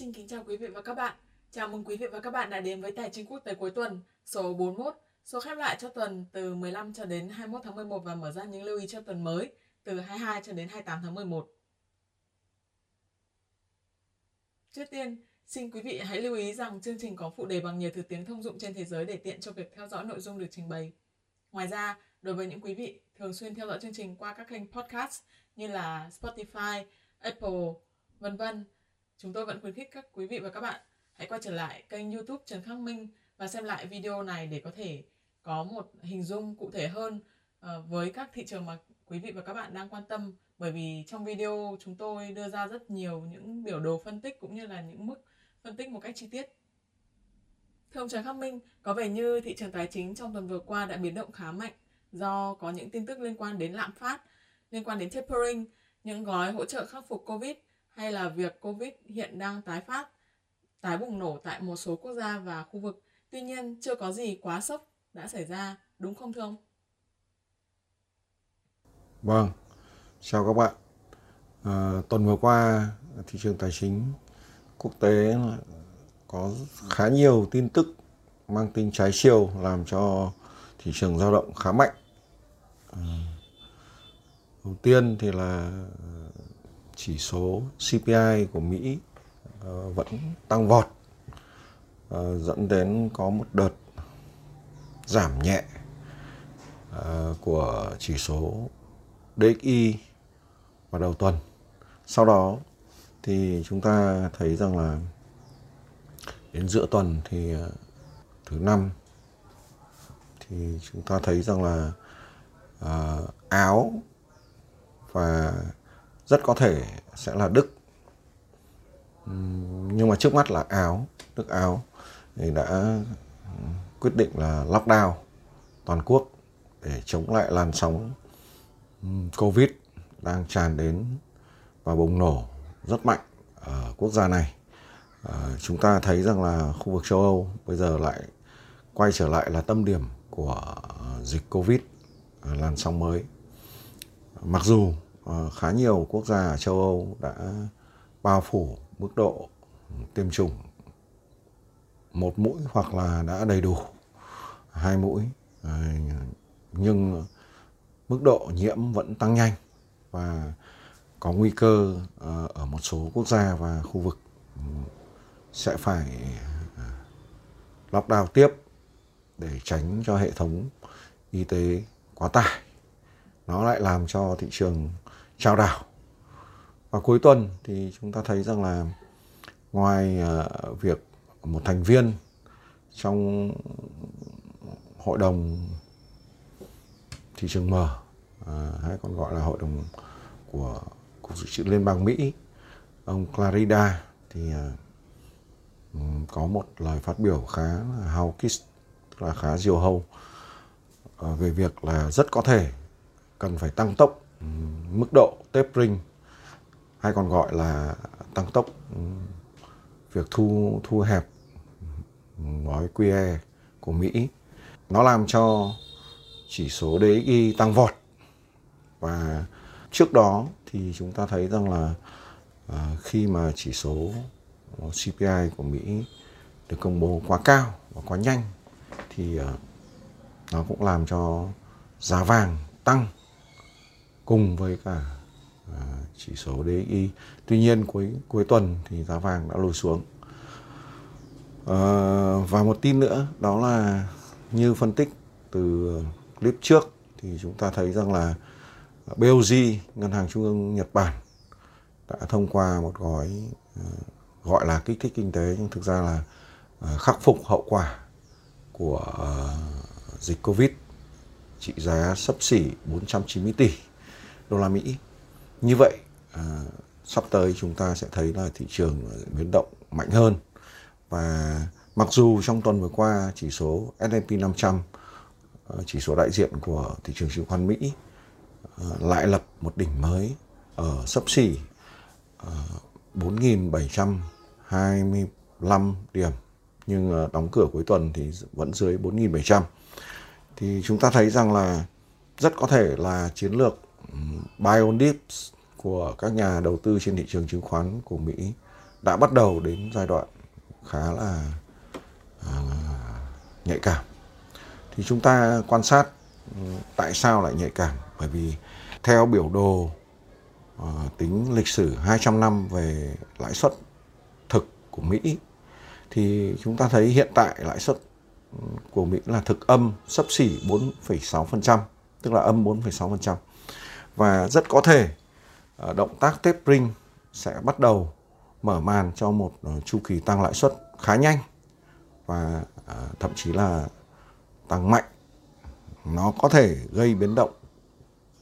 Xin kính chào quý vị và các bạn. Chào mừng quý vị và các bạn đã đến với Tài chính quốc tế cuối tuần số 41, số khép lại cho tuần từ 15 cho đến 21 tháng 11 và mở ra những lưu ý cho tuần mới từ 22 cho đến 28 tháng 11. Trước tiên, xin quý vị hãy lưu ý rằng chương trình có phụ đề bằng nhiều thứ tiếng thông dụng trên thế giới để tiện cho việc theo dõi nội dung được trình bày. Ngoài ra, đối với những quý vị thường xuyên theo dõi chương trình qua các kênh podcast như là Spotify, Apple, vân vân, chúng tôi vẫn khuyến khích các quý vị và các bạn hãy quay trở lại kênh YouTube Trần Khắc Minh và xem lại video này để có thể có một hình dung cụ thể hơn ờ, với các thị trường mà quý vị và các bạn đang quan tâm bởi vì trong video chúng tôi đưa ra rất nhiều những biểu đồ phân tích cũng như là những mức phân tích một cách chi tiết. Thưa ông Trần Khắc Minh, có vẻ như thị trường tài chính trong tuần vừa qua đã biến động khá mạnh do có những tin tức liên quan đến lạm phát, liên quan đến tapering, những gói hỗ trợ khắc phục Covid hay là việc Covid hiện đang tái phát, tái bùng nổ tại một số quốc gia và khu vực. Tuy nhiên, chưa có gì quá sốc đã xảy ra, đúng không thưa ông? Vâng, chào các bạn. À, tuần vừa qua, thị trường tài chính quốc tế có khá nhiều tin tức mang tính trái chiều làm cho thị trường dao động khá mạnh. À, đầu tiên thì là chỉ số CPI của Mỹ ờ, vẫn tăng vọt ờ, dẫn đến có một đợt giảm nhẹ ờ, của chỉ số DXY vào đầu tuần. Sau đó thì chúng ta thấy rằng là đến giữa tuần thì thứ năm thì chúng ta thấy rằng là uh, áo và rất có thể sẽ là Đức. Nhưng mà trước mắt là áo nước áo thì đã quyết định là lockdown toàn quốc để chống lại làn sóng covid đang tràn đến và bùng nổ rất mạnh ở quốc gia này. À, chúng ta thấy rằng là khu vực châu âu bây giờ lại quay trở lại là tâm điểm của dịch covid làn sóng mới. Mặc dù Ờ, khá nhiều quốc gia ở châu Âu đã bao phủ mức độ tiêm chủng một mũi hoặc là đã đầy đủ hai mũi. Ờ, nhưng mức độ nhiễm vẫn tăng nhanh và có nguy cơ ờ, ở một số quốc gia và khu vực ừ, sẽ phải lockdown tiếp để tránh cho hệ thống y tế quá tải nó lại làm cho thị trường trao đảo. Và cuối tuần thì chúng ta thấy rằng là ngoài uh, việc một thành viên trong hội đồng thị trường mở ờ, hay còn gọi là hội đồng của cục dự trữ liên bang Mỹ ông Clarida thì uh, có một lời phát biểu khá hawkish tức là khá diều hâu uh, về việc là rất có thể cần phải tăng tốc ừ, mức độ tapering, hay còn gọi là tăng tốc ừ, việc thu thu hẹp ừ, gói QE của Mỹ. Nó làm cho chỉ số DXY tăng vọt. Và trước đó thì chúng ta thấy rằng là à, khi mà chỉ số CPI của Mỹ được công bố quá cao và quá nhanh thì à, nó cũng làm cho giá vàng tăng cùng với cả à, chỉ số DXY. Tuy nhiên cuối cuối tuần thì giá vàng đã lùi xuống. À, và một tin nữa đó là như phân tích từ clip trước thì chúng ta thấy rằng là BOJ, Ngân hàng Trung ương Nhật Bản đã thông qua một gói uh, gọi là kích thích kinh tế nhưng thực ra là uh, khắc phục hậu quả của uh, dịch Covid trị giá sấp xỉ 490 tỷ đô la Mỹ. Như vậy à, sắp tới chúng ta sẽ thấy là thị trường biến động mạnh hơn. Và mặc dù trong tuần vừa qua chỉ số S&P 500 à, chỉ số đại diện của thị trường chứng khoán Mỹ à, lại lập một đỉnh mới ở sấp xỉ à, 4.725 điểm. Nhưng đóng cửa cuối tuần thì vẫn dưới 4.700 thì chúng ta thấy rằng là rất có thể là chiến lược buy của các nhà đầu tư trên thị trường chứng khoán của Mỹ đã bắt đầu đến giai đoạn khá là à, nhạy cảm thì chúng ta quan sát ừ, tại sao lại nhạy cảm bởi vì theo biểu đồ à, tính lịch sử 200 năm về lãi suất thực của Mỹ thì chúng ta thấy hiện tại lãi suất của Mỹ là thực âm sấp xỉ 4,6%, tức là âm 4,6%. Và rất có thể ờ, động tác tapering sẽ bắt đầu mở màn cho một ờ, chu kỳ tăng lãi suất khá nhanh và ờ, thậm chí là tăng mạnh. Nó có thể gây biến động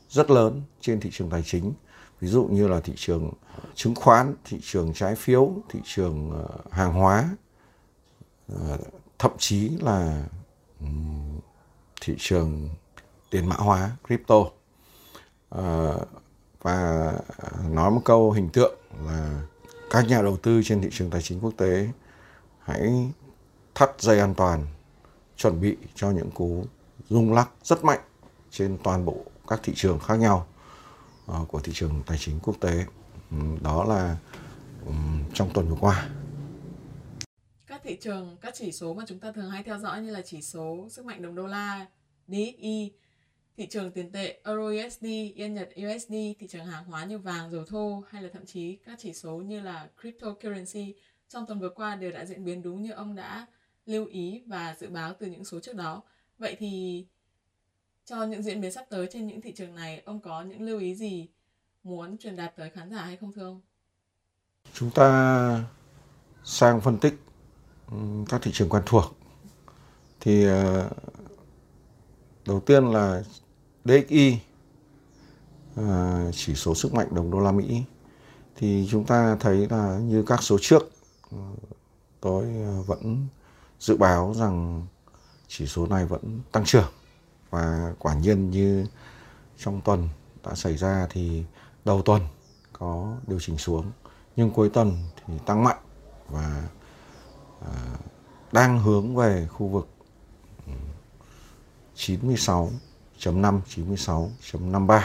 rất lớn trên thị trường tài chính ví dụ như là thị trường chứng khoán, thị trường trái phiếu, thị trường hàng hóa thậm chí là thị trường tiền mã hóa, crypto Ờ, và nói một câu hình tượng là các nhà đầu tư trên thị trường tài chính quốc tế hãy thắt dây an toàn, chuẩn bị cho những cú rung lắc rất mạnh trên toàn bộ các thị trường khác nhau ờ, của thị trường tài chính quốc tế. Ừ, đó là ừ, trong tuần vừa qua. Các thị trường, các chỉ số mà chúng ta thường hay theo dõi như là chỉ số sức mạnh đồng đô la DXY thị trường tiền tệ Euro USD, Yên Nhật USD, thị trường hàng hóa như vàng, dầu thô hay là thậm chí các chỉ số như là cryptocurrency trong tuần vừa qua đều đã diễn biến đúng như ông đã lưu ý và dự báo từ những số trước đó. Vậy thì cho những diễn biến sắp tới trên những thị trường này, ông có những lưu ý gì muốn truyền đạt tới khán giả hay không thưa ông? Chúng ta sang phân tích các thị trường quen thuộc. Thì ờ, đầu tiên là DXY à, chỉ số sức mạnh đồng đô la Mỹ. Thì chúng ta thấy là như các số trước à, tôi à, vẫn dự báo rằng chỉ số này vẫn tăng trưởng. Và quả nhiên như trong tuần đã xảy ra thì đầu tuần có điều chỉnh xuống nhưng cuối tuần thì tăng mạnh và à, đang hướng về khu vực ừ, 96.5 96.53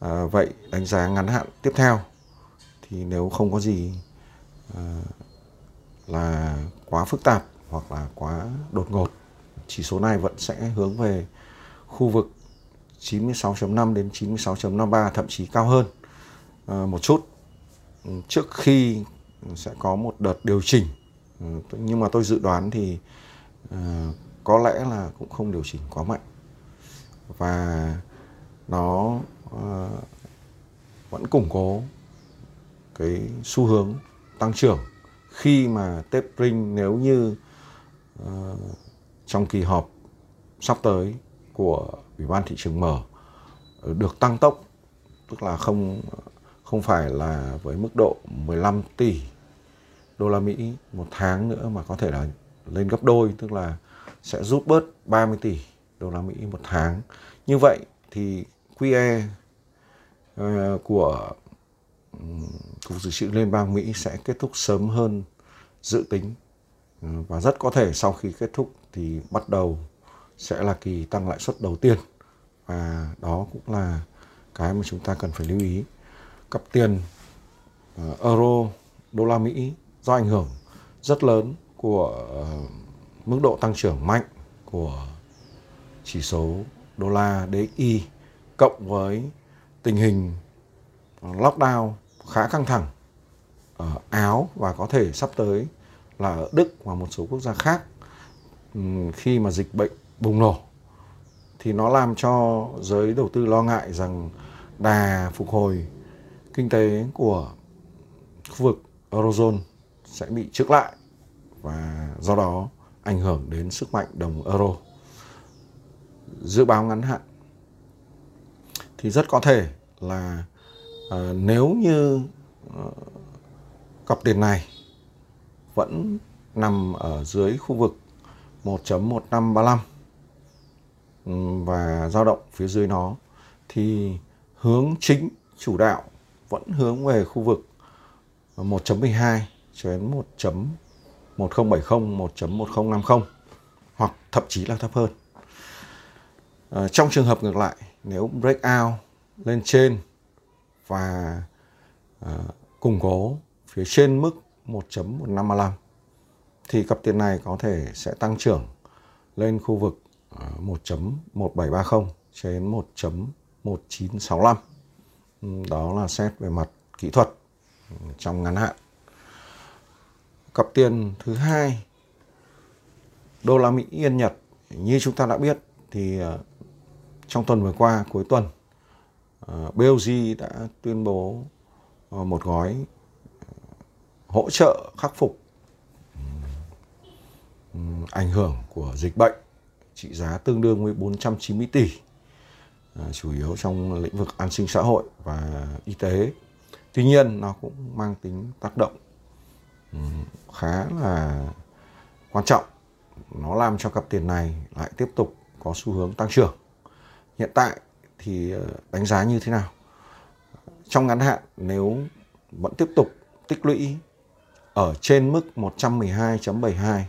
à, vậy đánh giá ngắn hạn tiếp theo thì nếu không có gì à, là quá phức tạp hoặc là quá đột ngột chỉ số này vẫn sẽ hướng về khu vực 96.5 đến 96.53 thậm chí cao hơn à, một chút. Trước khi sẽ có một đợt điều chỉnh à, nhưng mà tôi dự đoán thì à, có lẽ là cũng không điều chỉnh quá mạnh và nó uh, vẫn củng cố cái xu hướng tăng trưởng. Khi mà tapering nếu như uh, trong kỳ họp sắp tới của Ủy ban thị trường mở được tăng tốc tức là không không phải là với mức độ 15 tỷ đô la Mỹ một tháng nữa mà có thể là lên gấp đôi tức là sẽ rút bớt 30 tỷ đô la Mỹ một tháng. Như vậy thì QE ờ, của Cục Dự trữ Liên bang Mỹ sẽ kết thúc sớm hơn dự tính. Ờ, và rất có thể sau khi kết thúc thì bắt đầu sẽ là kỳ tăng lãi suất đầu tiên. Và đó cũng là cái mà chúng ta cần phải lưu ý. Cặp tiền ờ, euro, đô la Mỹ do ảnh hưởng rất lớn của mức độ tăng trưởng mạnh của chỉ số đô la DXY cộng với tình hình ờ, lockdown khá căng thẳng ở Áo và có thể sắp tới là ở Đức và một số quốc gia khác khi mà dịch bệnh bùng nổ thì nó làm cho giới đầu tư lo ngại rằng đà phục hồi kinh tế của khu vực eurozone sẽ bị trước lại và do đó ảnh hưởng đến sức mạnh đồng euro. Dự báo ngắn hạn thì rất có thể là uh, nếu như uh, cặp tiền này vẫn nằm ở dưới khu vực 1.1535 và dao động phía dưới nó thì hướng chính chủ đạo vẫn hướng về khu vực 1.12 cho đến 1.1070, 1.1050 hoặc thậm chí là thấp hơn. À, trong trường hợp ngược lại, nếu breakout lên trên và à, củng cố phía trên mức 1.155 thì cặp tiền này có thể sẽ tăng trưởng lên khu vực ờ, 1.1730 trên 1.1965. Ừ, đó là xét về mặt kỹ thuật ừ, trong ngắn hạn. Cặp tiền thứ hai đô la Mỹ Yên Nhật như chúng ta đã biết thì ờ, trong tuần vừa qua, cuối tuần ờ, BOG BOJ đã tuyên bố ờ, một gói ờ, hỗ trợ khắc phục ảnh hưởng của dịch bệnh trị giá tương đương với 490 tỷ chủ yếu trong lĩnh vực an sinh xã hội và y tế. Tuy nhiên, nó cũng mang tính tác động khá là quan trọng nó làm cho cặp tiền này lại tiếp tục có xu hướng tăng trưởng. Hiện tại thì ờ, đánh giá như thế nào? Trong ngắn hạn nếu vẫn tiếp tục tích lũy ở trên mức 112.72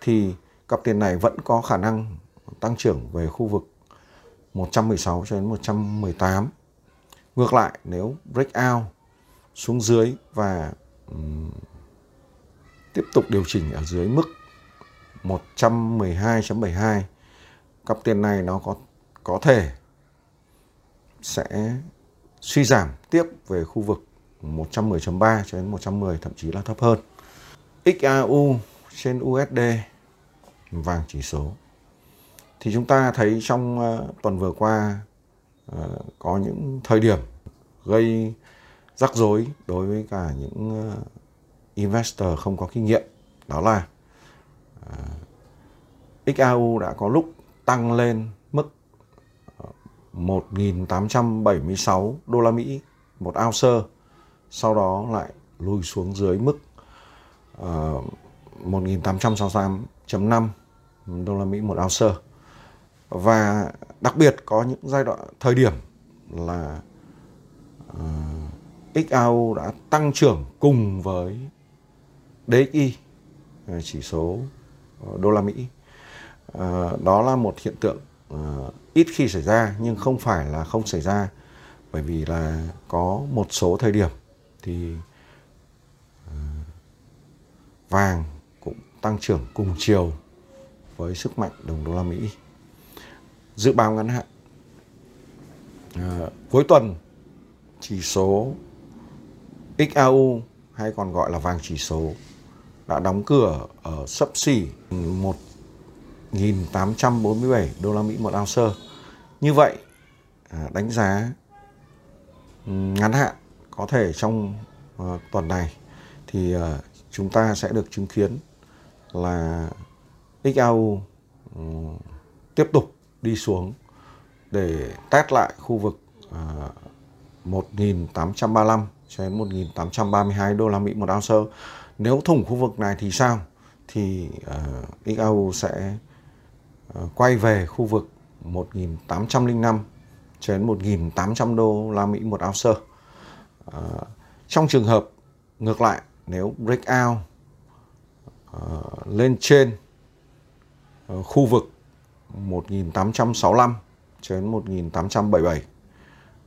thì cặp tiền này vẫn có khả năng tăng trưởng về khu vực 116 cho đến 118. Ngược lại nếu break out xuống dưới và um, tiếp tục điều chỉnh ở dưới mức 112.72 cặp tiền này nó có có thể sẽ suy giảm tiếp về khu vực 110.3 cho đến 110 thậm chí là thấp hơn. XAU trên USD vàng chỉ số thì chúng ta thấy trong ờ, tuần vừa qua ờ, có những thời điểm gây rắc rối đối với cả những ờ, investor không có kinh nghiệm đó là XAU đã có lúc tăng lên 1.876 đô la Mỹ một ounce, sau đó lại lùi xuống dưới mức ờ, uh, 1868.5 đô la Mỹ một ounce. Và đặc biệt có những giai đoạn thời điểm là ờ, uh, XAU đã tăng trưởng cùng với DXY ờ, chỉ số đô la Mỹ uh, đó là một hiện tượng uh, ít khi xảy ra, nhưng không phải là không xảy ra. Bởi vì là có một số thời điểm thì ờ, vàng cũng tăng trưởng cùng chiều với sức mạnh đồng đô la Mỹ. Dự báo ngắn hạn ờ, cuối tuần chỉ số XAU hay còn gọi là vàng chỉ số đã đóng cửa ở sấp xỉ một 1.847 đô la Mỹ một ounce. Như vậy à, đánh giá ngắn hạn có thể trong ờ, tuần này thì ờ, chúng ta sẽ được chứng kiến là XAU tiếp tục đi xuống để test lại khu vực ờ, 1.835 cho đến 1.832 đô la Mỹ một ounce. Nếu thủng khu vực này thì sao? Thì uh, XAU sẽ Ờ, quay về khu vực 1.805 cho đến 1.800 đô la Mỹ một ounce. À, trong trường hợp ngược lại nếu breakout uh, ờ, lên trên uh, khu vực 1.865 cho đến 1.877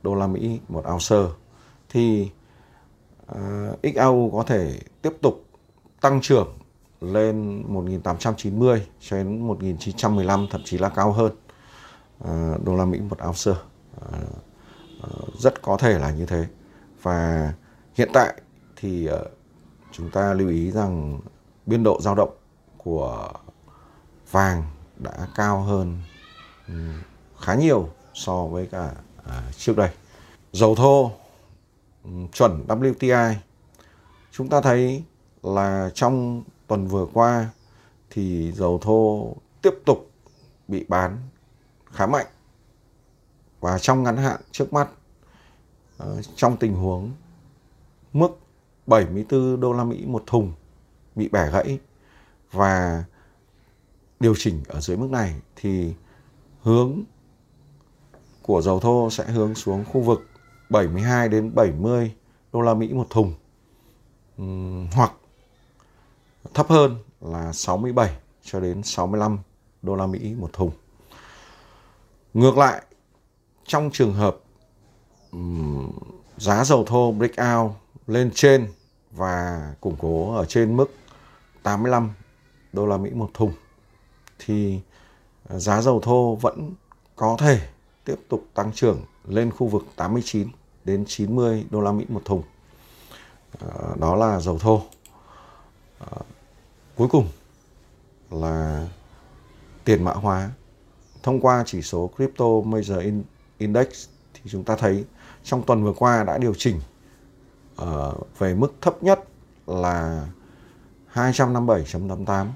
đô la Mỹ một ounce thì uh, XAU có thể tiếp tục tăng trưởng lên 1890 cho đến 1915 thậm chí là cao hơn. À, đô la Mỹ một ounce. À, à, rất có thể là như thế. Và hiện tại thì chúng ta lưu ý rằng biên độ dao động của vàng đã cao hơn khá nhiều so với cả trước đây. Dầu thô chuẩn WTI chúng ta thấy là trong tuần vừa qua thì dầu thô tiếp tục bị bán khá mạnh. Và trong ngắn hạn trước mắt ờ, trong tình huống mức 74 đô la Mỹ một thùng bị bẻ gãy và điều chỉnh ở dưới mức này thì hướng của dầu thô sẽ hướng xuống khu vực 72 đến 70 đô la Mỹ một thùng. Hoặc thấp hơn là 67 cho đến 65 đô la Mỹ một thùng. Ngược lại, trong trường hợp um, giá dầu thô breakout lên trên và củng cố ở trên mức 85 đô la Mỹ một thùng thì ờ, giá dầu thô vẫn có thể tiếp tục tăng trưởng lên khu vực 89 đến 90 đô la Mỹ một thùng. Ờ, đó là dầu thô. Ờ, Cuối cùng là tiền mã hóa. Thông qua chỉ số Crypto Major Index thì chúng ta thấy trong tuần vừa qua đã điều chỉnh uh, về mức thấp nhất là 257.88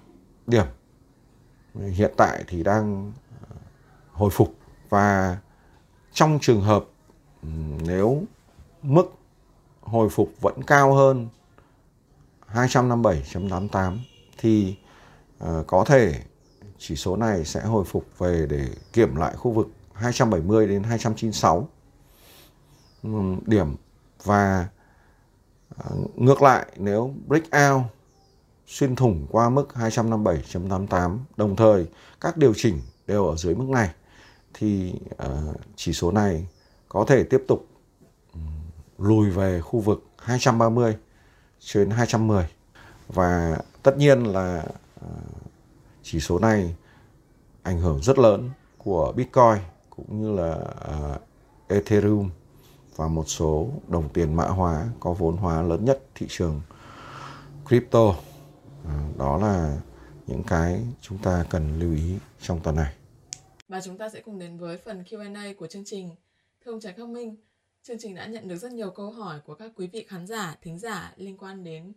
điểm. Hiện tại thì đang ờ, hồi phục và trong trường hợp nếu mức hồi phục vẫn cao hơn 257.88 thì uh, có thể chỉ số này sẽ hồi phục về để kiểm lại khu vực 270 đến 296 điểm và uh, ngược lại nếu breakout xuyên thủng qua mức 257.88 đồng thời các điều chỉnh đều ở dưới mức này thì uh, chỉ số này có thể tiếp tục lùi về khu vực 230 trên 210 và tất nhiên là ờ, chỉ số này ảnh hưởng rất lớn của Bitcoin cũng như là ờ, Ethereum và một số đồng tiền mã hóa có vốn hóa lớn nhất thị trường crypto. Ờ, đó là những cái chúng ta cần lưu ý trong tuần này. Và chúng ta sẽ cùng đến với phần Q&A của chương trình. Thưa ông Trần Khắc Minh, chương trình đã nhận được rất nhiều câu hỏi của các quý vị khán giả, thính giả liên quan đến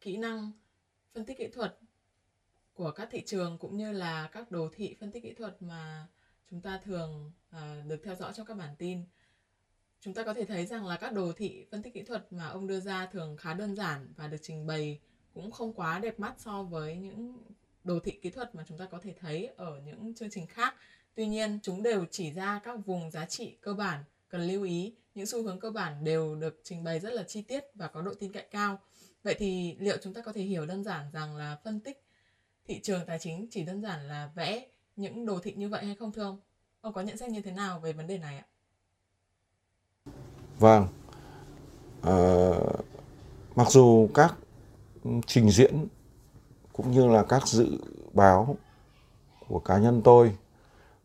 kỹ năng phân tích kỹ thuật của các thị trường cũng như là các đồ thị phân tích kỹ thuật mà chúng ta thường uh, được theo dõi trong các bản tin. Chúng ta có thể thấy rằng là các đồ thị phân tích kỹ thuật mà ông đưa ra thường khá đơn giản và được trình bày cũng không quá đẹp mắt so với những đồ thị kỹ thuật mà chúng ta có thể thấy ở những chương trình khác. Tuy nhiên, chúng đều chỉ ra các vùng giá trị cơ bản cần lưu ý. Những xu hướng cơ bản đều được trình bày rất là chi tiết và có độ tin cậy cao. Vậy thì liệu chúng ta có thể hiểu đơn giản rằng là phân tích thị trường tài chính chỉ đơn giản là vẽ những đồ thị như vậy hay không thưa ông? Ông có nhận xét như thế nào về vấn đề này ạ? Vâng. À, mặc dù các trình diễn cũng như là các dự báo của cá nhân tôi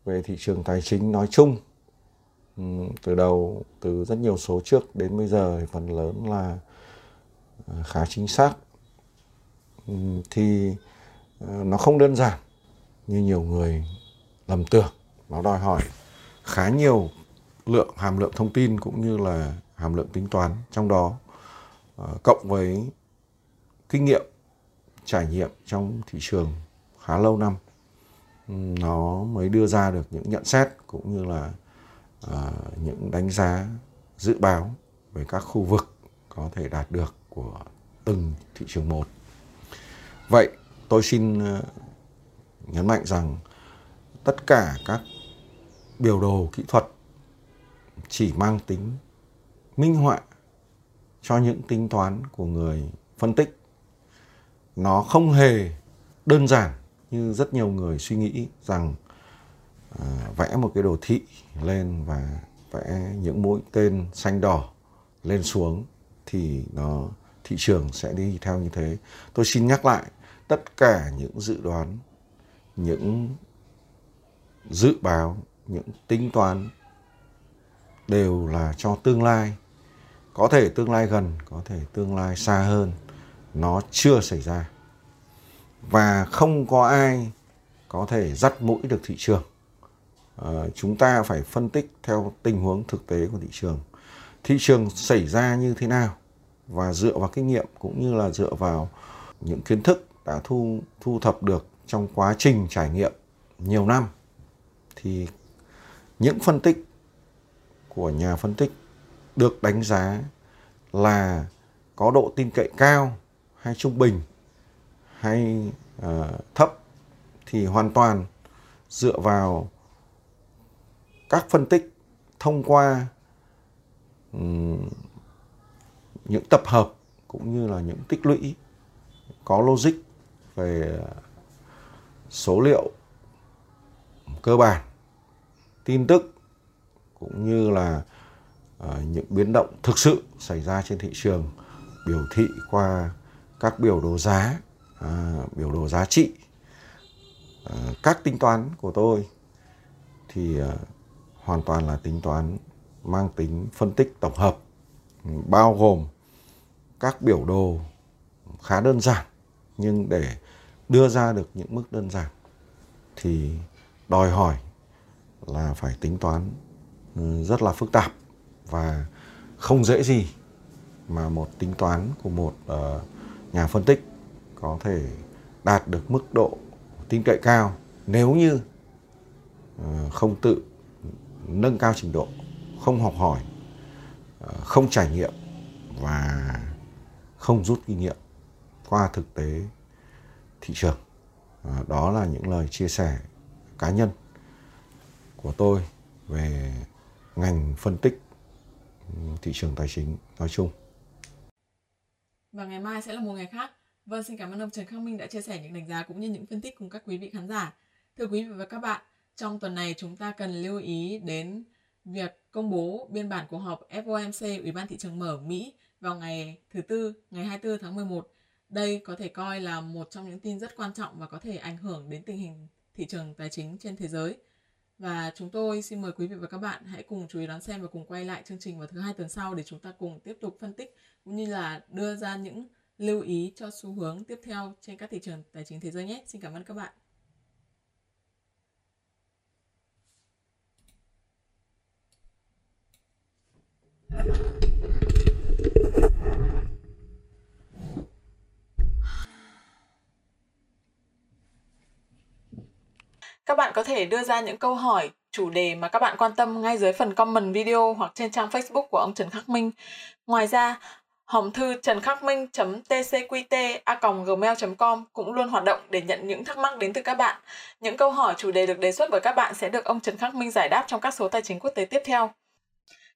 về thị trường tài chính nói chung ừ, từ đầu từ rất nhiều số trước đến bây giờ thì phần lớn là khá chính xác. Ừ, thì ờ, nó không đơn giản như nhiều người lầm tưởng. Nó đòi hỏi khá nhiều lượng hàm lượng thông tin cũng như là hàm lượng tính toán trong đó ờ, cộng với kinh nghiệm trải nghiệm trong thị trường khá lâu năm. Ừ, nó mới đưa ra được những nhận xét cũng như là uh, những đánh giá dự báo về các khu vực có thể đạt được của từng thị trường một. Vậy tôi xin ờ, nhấn mạnh rằng tất cả các biểu đồ kỹ thuật chỉ mang tính minh họa cho những tính toán của người phân tích nó không hề đơn giản như rất nhiều người suy nghĩ rằng à, vẽ một cái đồ thị lên và vẽ những mũi tên xanh đỏ lên xuống thì nó thị trường sẽ đi theo như thế. Tôi xin nhắc lại tất cả những dự đoán, những dự báo, những tính toán đều là cho tương lai. Có thể tương lai gần, có thể tương lai xa hơn. Nó chưa xảy ra. Và không có ai có thể dắt mũi được thị trường. À, chúng ta phải phân tích theo tình huống thực tế của thị trường. Thị trường xảy ra như thế nào? Và dựa vào kinh nghiệm cũng như là dựa vào những kiến thức đã thu thu thập được trong quá trình trải nghiệm nhiều năm thì những phân tích của nhà phân tích được đánh giá là có độ tin cậy cao hay trung bình hay uh, thấp thì hoàn toàn dựa vào các phân tích thông qua um, những tập hợp cũng như là những tích lũy có logic về số liệu cơ bản tin tức cũng như là ờ, những biến động thực sự xảy ra trên thị trường biểu thị qua các biểu đồ giá à, biểu đồ giá trị à, các tính toán của tôi thì à, hoàn toàn là tính toán mang tính phân tích tổng hợp bao gồm các biểu đồ khá đơn giản, nhưng để đưa ra được những mức đơn giản thì đòi hỏi là phải tính toán ừ, rất là phức tạp và không dễ gì mà một tính toán của một ờ, nhà phân tích có thể đạt được mức độ tin cậy cao nếu như ờ, không tự nâng cao trình độ, không học hỏi ờ, không trải nghiệm và không rút kinh nghiệm qua thực tế thị trường à, đó là những lời chia sẻ cá nhân của tôi về ngành phân tích ừ, thị trường tài chính nói chung. Và ngày mai sẽ là một ngày khác. Vâng, xin cảm ơn ông Trần Khắc Minh đã chia sẻ những đánh giá cũng như những phân tích cùng các quý vị khán giả. Thưa quý vị và các bạn, trong tuần này chúng ta cần lưu ý đến việc công bố biên bản cuộc họp FOMC Ủy ban thị trường mở Mỹ vào ngày thứ tư, ngày 24 tháng 11. Đây có thể coi là một trong những tin rất quan trọng và có thể ảnh hưởng đến tình hình thị trường tài chính trên thế giới. Và chúng tôi xin mời quý vị và các bạn hãy cùng chú ý đón xem và cùng quay lại chương trình vào thứ hai tuần sau để chúng ta cùng tiếp tục phân tích cũng như là đưa ra những lưu ý cho xu hướng tiếp theo trên các thị trường tài chính thế giới nhé. Xin cảm ơn các bạn. Các bạn có thể đưa ra những câu hỏi, chủ đề mà các bạn quan tâm ngay dưới phần comment video hoặc trên trang Facebook của ông Trần Khắc Minh. Ngoài ra, hòm thư trần khắc minh tcqt gmail com cũng luôn hoạt động để nhận những thắc mắc đến từ các bạn. Những câu hỏi chủ đề được đề xuất bởi các bạn sẽ được ông Trần Khắc Minh giải đáp trong các số tài chính quốc tế tiếp theo.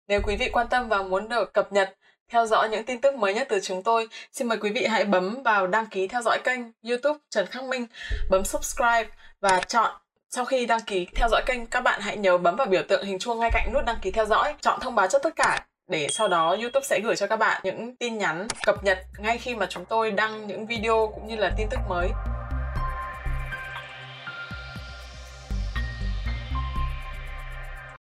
Nếu quý vị quan tâm và muốn được cập nhật theo dõi những tin tức mới nhất từ chúng tôi, xin mời quý vị hãy bấm vào đăng ký theo dõi kênh YouTube Trần Khắc Minh, bấm subscribe và chọn sau khi đăng ký theo dõi kênh, các bạn hãy nhớ bấm vào biểu tượng hình chuông ngay cạnh nút đăng ký theo dõi, chọn thông báo cho tất cả để sau đó YouTube sẽ gửi cho các bạn những tin nhắn cập nhật ngay khi mà chúng tôi đăng những video cũng như là tin tức mới.